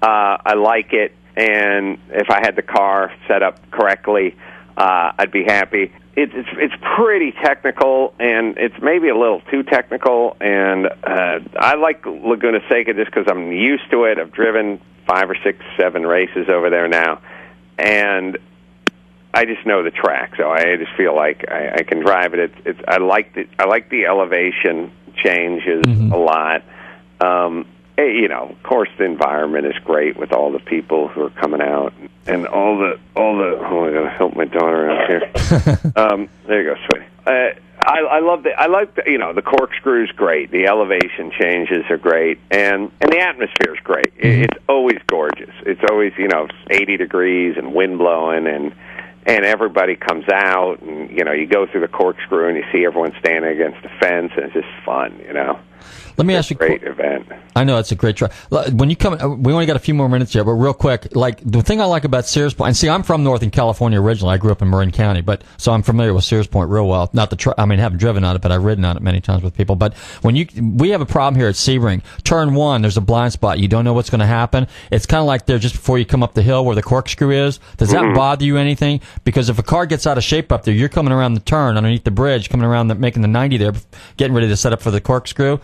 K: uh, I like it, and if I had the car set up correctly, uh, I'd be happy. It's it's it's pretty technical, and it's maybe a little too technical. And uh, I like Laguna Seca just because I'm used to it. I've driven five or six, seven races over there now, and I just know the track, so I just feel like I, I can drive it. It's, it's I like the I like the elevation changes a lot. Um, eh, you know, of course, the environment is great with all the people who are coming out and all the all the. Oh, I gotta help my daughter out here. um, there you go, sweetie. Uh, I, I love the I like the, you know the corkscrew's great. The elevation changes are great, and and the atmosphere is great. It, it's always gorgeous. It's always you know eighty degrees and wind blowing and and everybody comes out and you know you go through the corkscrew and you see everyone standing against the fence and it's just fun you know
L: Let me ask you.
K: great event
L: I know it's a great try. When you come, we only got a few more minutes here, but real quick, like the thing I like about Sears Point. And see, I'm from Northern California originally. I grew up in Marin County, but so I'm familiar with Sears Point real well. Not the, tr- I mean, I haven't driven on it, but I've ridden on it many times with people. But when you, we have a problem here at Sebring. Turn one, there's a blind spot. You don't know what's going to happen. It's kind of like there just before you come up the hill where the corkscrew is. Does that
K: Mhm.
L: bother you anything? Because if a car gets out of shape up there, you're coming around the turn underneath the bridge, coming around the, making the 90 there, getting ready to set up for the corkscrew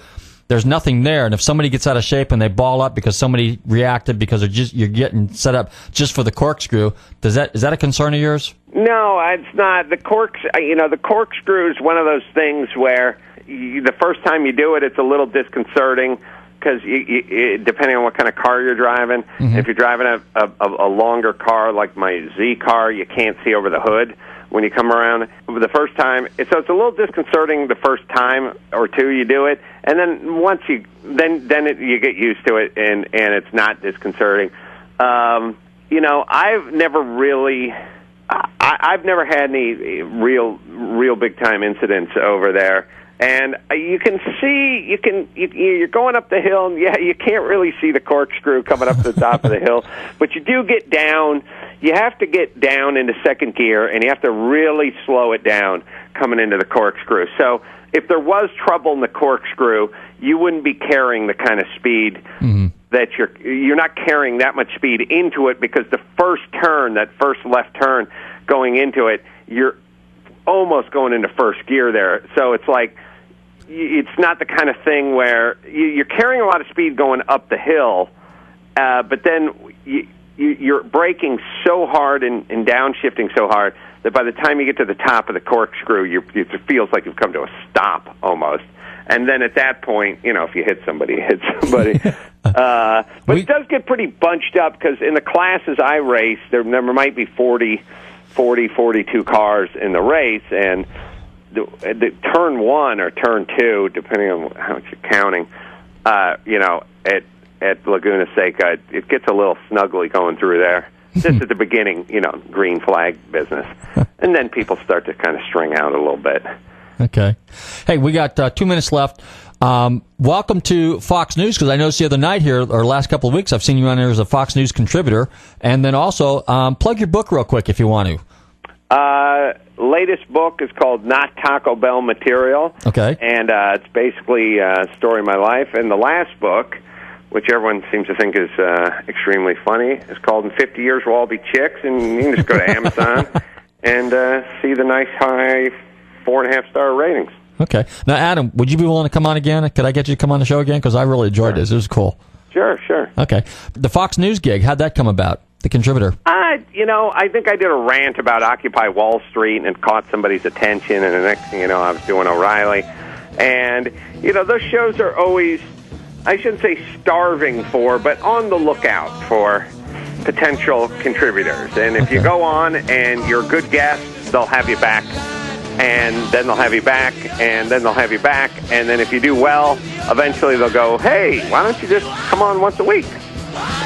L: there's nothing there. And if somebody gets out of shape and they ball up because somebody reacted because they're just you're getting set up just for the corkscrew, does that is that a concern of yours?
K: no it's not the corks uh, you know the corkscrew is one of those things where you, the first time you do it it's a little disconcerting because you, you, depending on what kind of car you're driving if you're driving a, a, a longer car like my z car you can't see over the hood when you come around the first time. So it's a little disconcerting the first time or two you do it. And then once you then then it, you get used to it and and it's not disconcerting. Um you know i've never really I, I've never had any real, real big time incidents over there, and uh, you can see you can you, you're going up the hill, and yeah, you can't really see the corkscrew coming up to the top of the hill, but you do get down. You have to get down into second gear, and you have to really slow it down coming into the corkscrew. So if there was trouble in the corkscrew, you wouldn't be carrying the kind of speed mm-hmm. that you're you're not carrying that much speed into it because the first turn, that first left turn going into it, you're almost going into first gear there. So it's like it's not the kind of thing where you- you're carrying a lot of speed going up the hill, uh, but then you, you, you're braking so hard and, and downshifting so hard that by the time you get to the top of the corkscrew, you, it feels like you've come to a stop almost. and then at that point, you know, if you hit somebody, you hit somebody. uh, but it does get pretty bunched up because in the classes I race, there, there might be 40, 40, 42 cars in the race, and the, the turn one or turn two, depending on how much you're counting, uh, you know, at at Laguna Seca, it, it gets a little snuggly going through there. Just at the beginning, you know, green flag business, and then people start to kind of string out a little bit.
A: Okay. Hey, we got uh, two minutes left. Um, welcome to Fox News because I noticed the other night here, or last couple of weeks, I've seen you on there as a Fox News contributor. And then also, um, plug your book real quick if you want to.
K: Uh, latest book is called Not Taco Bell Material.
A: Okay.
K: And uh, it's basically a story of my life. And the last book, which everyone seems to think is uh, extremely funny, is called In 50 Years We'll All Be Chicks. And you can just go to Amazon and uh, see the nice high four and a half star ratings.
A: Okay. Now, Adam, would you be willing to come on again? Could I get you to come on the show again? Because I really enjoyed this. It was cool.
K: Sure, sure.
A: Okay. The Fox News gig, how'd that come about? The contributor.
K: Uh, you know, I think I did a rant about Occupy Wall Street and it caught somebody's attention, and the next thing you know, I was doing O'Reilly. And, you know, those shows are always, I shouldn't say starving for, but on the lookout for potential contributors. And if you go on and you're a good guest, they'll have you back. And then they'll have you back, and then they'll have you back. And then if you do well, eventually they'll go, hey, why don't you just come on once a week?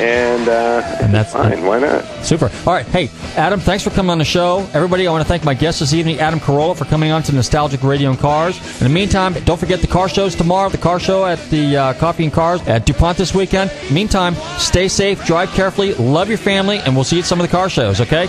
K: And, uh,
A: And that's
K: fine. Why not?
A: Super. All right. Hey, Adam, thanks for coming on the show. Everybody, I want to thank my guest this evening, Adam Carolla, for coming on to Nostalgic Radio and Cars. In the meantime, don't forget the car shows tomorrow. The car show at the uh, Coffee and Cars at DuPont this weekend. Meantime, stay safe, drive carefully, love your family, and we'll see you at some of the car shows, okay?